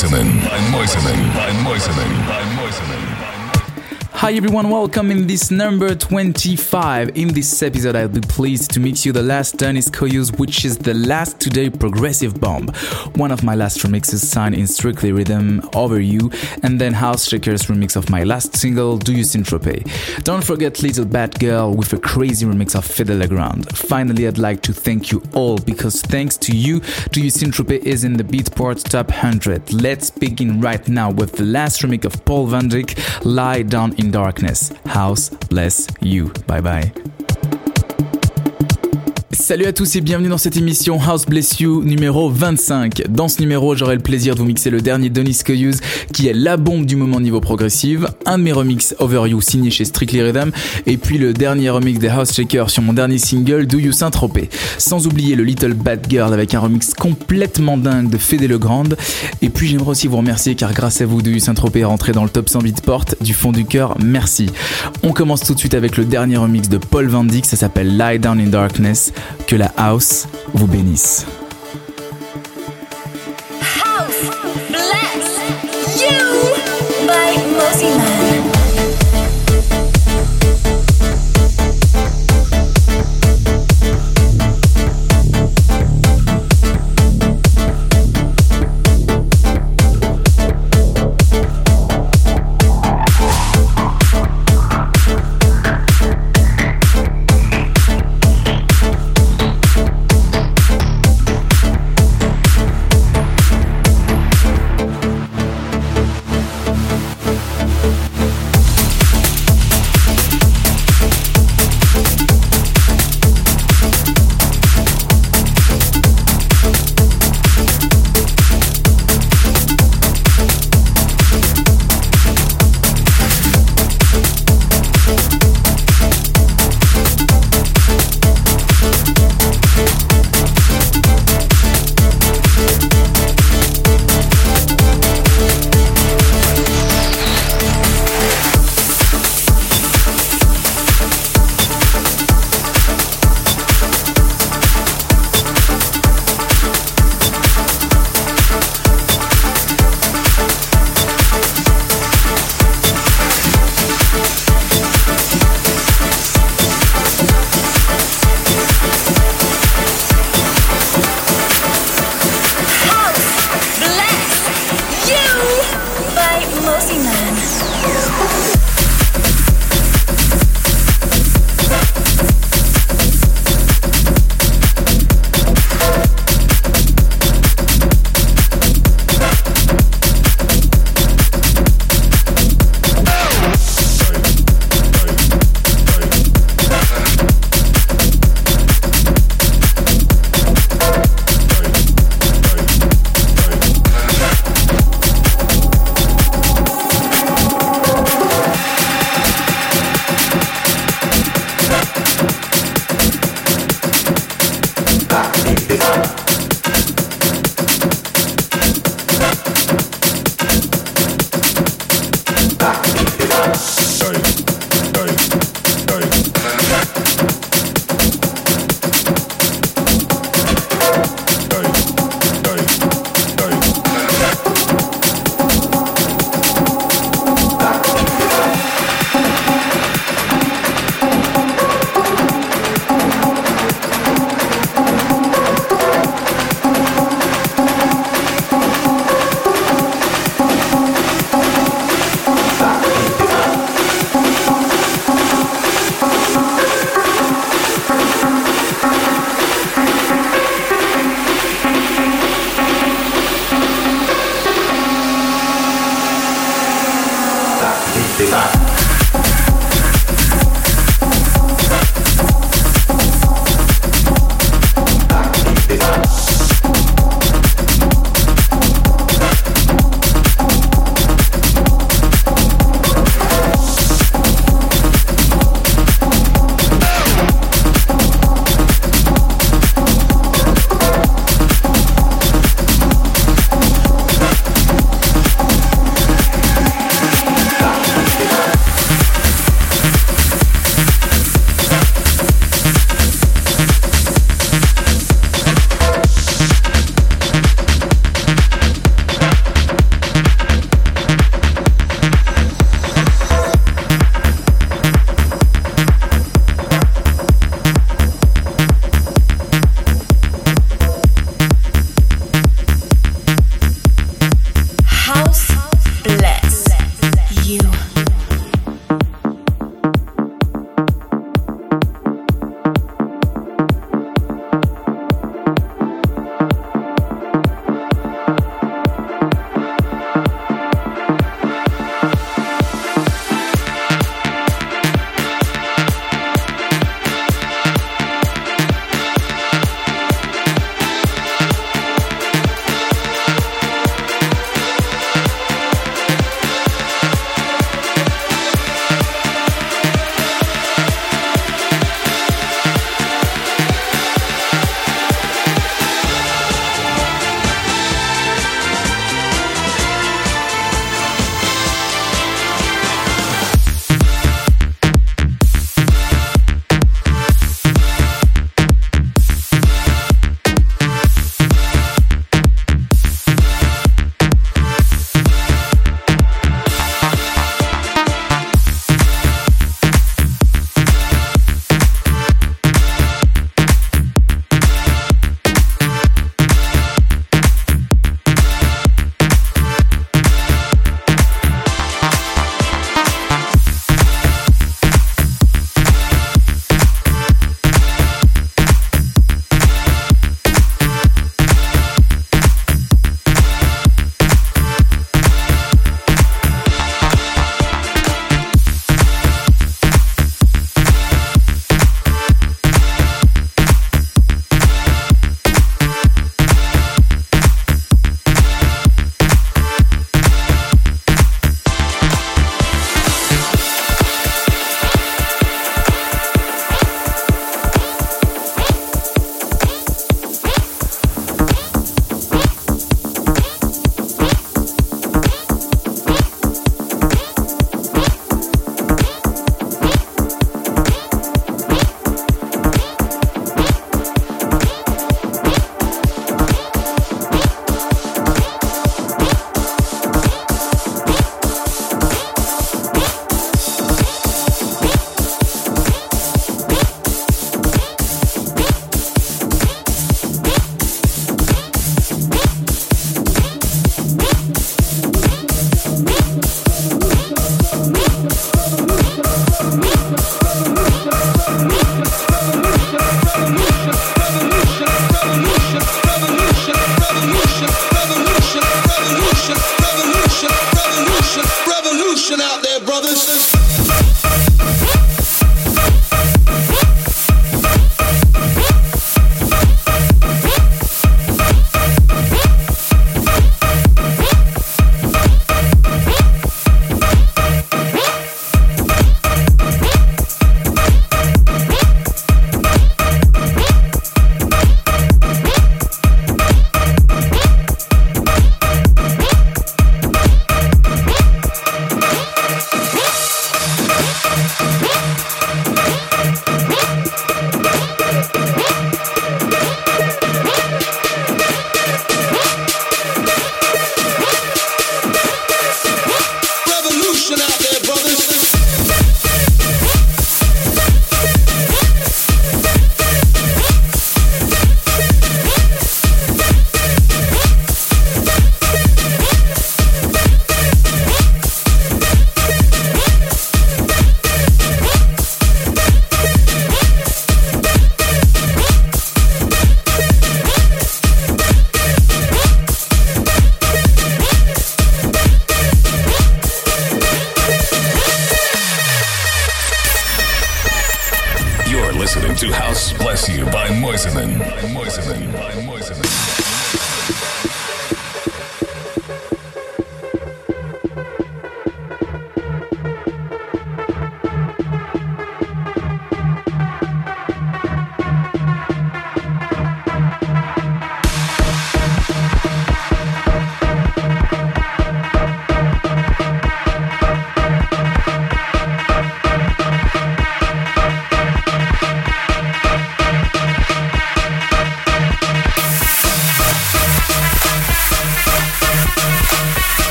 You everyone, welcome in this number 25. In this episode, I'll be pleased to mix you the last Deniz Koyu's, which is the last today progressive bomb. One of my last remixes signed in Strictly Rhythm, Over You, and then House Shakers remix of my last single, Do You Synthrope. Don't forget Little Bad Girl with a crazy remix of Fedde Le Grand. Finally, I'd like to thank you all because thanks to you, Do You Synthrope is in the Beatport Top 100. Let's begin right now with the last remix of Paul Van Dyk, Lie Down in darkness. House bless you. Bye bye. Salut à tous et bienvenue dans cette émission House Bless You numéro 25. Dans ce numéro, j'aurai le plaisir de vous mixer le dernier Denis Koyuz qui est la bombe du moment niveau progressive, un de mes remix Over You signé chez Strictly Rhythm et puis le dernier remix des House Shakers sur mon dernier single Do You saint Sans oublier le Little Bad Girl avec un remix complètement dingue de Fede Legrand. Et puis j'aimerais aussi vous remercier car grâce à vous Do You saint est rentré dans le top 100 Beatport du fond du cœur. Merci. On commence tout de suite avec le dernier remix de Paul Van Dyk, ça s'appelle Lie Down in Darkness. Que la house vous bénisse.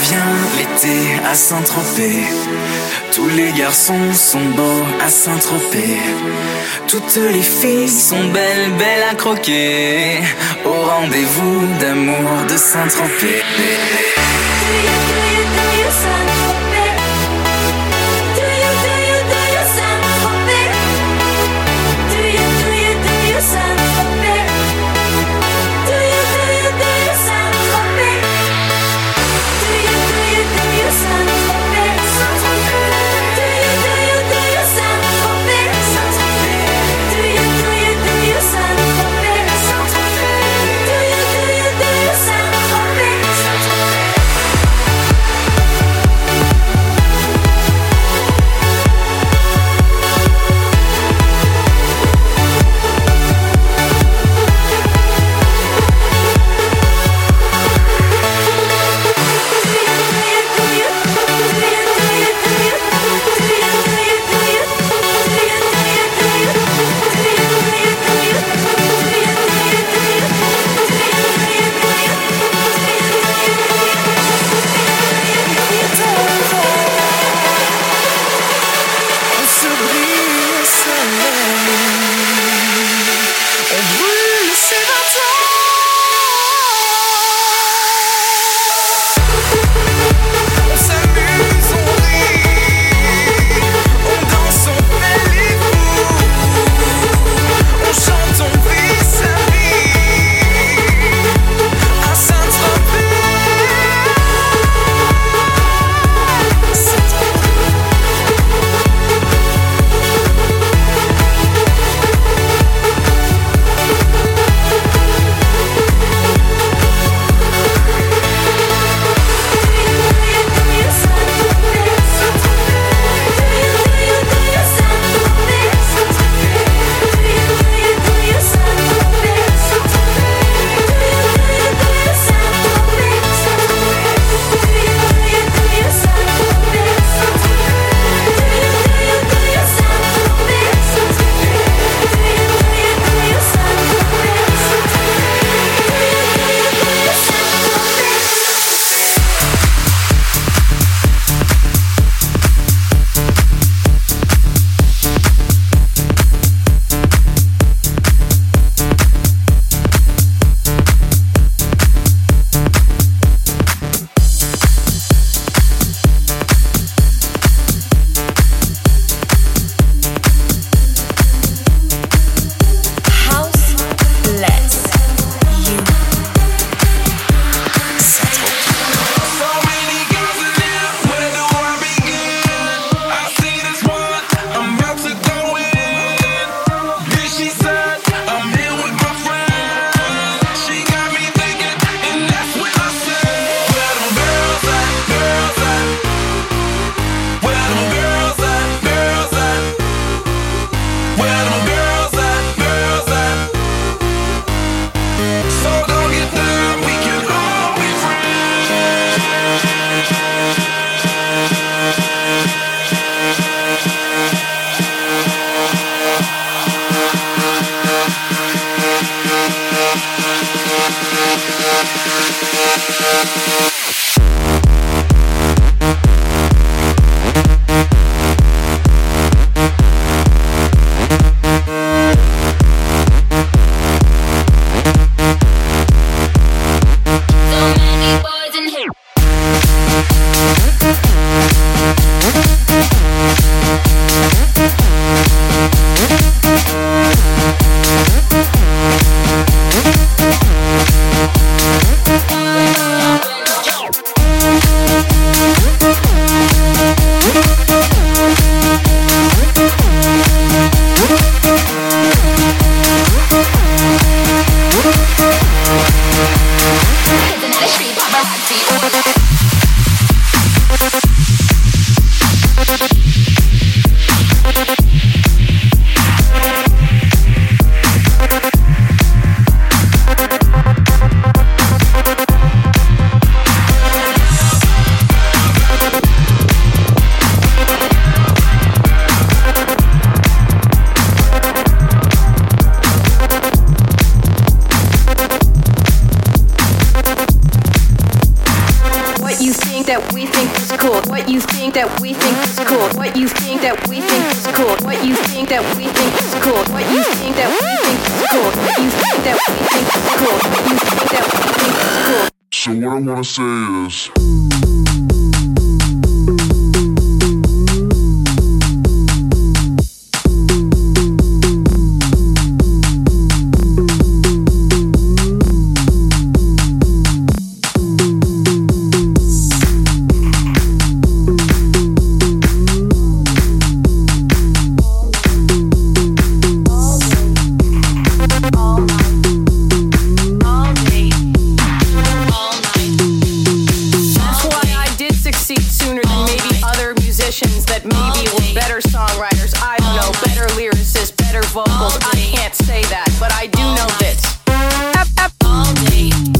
revient l'été à Saint-Tropez. Tous les garçons sont beaux à Saint-Tropez. Toutes les filles sont belles, belles à croquer. Au rendez-vous d'amour de Saint-Tropez. musicians that maybe were better songwriters. I don't know, better lyricists, better vocals. I can't say that, but I do know this. All day.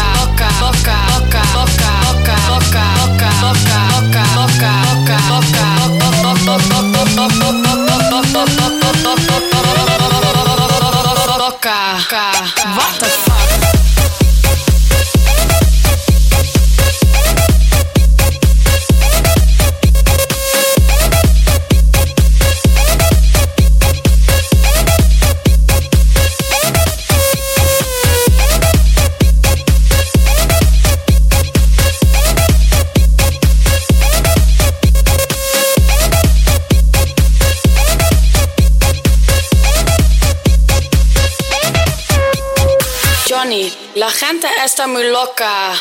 What the fuck? La gente está muy loca.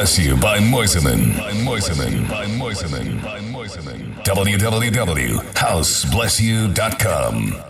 Bless You by Moiseman. By Moiseman. By Moiseman. By Moiseman. www.houseblessyou.com.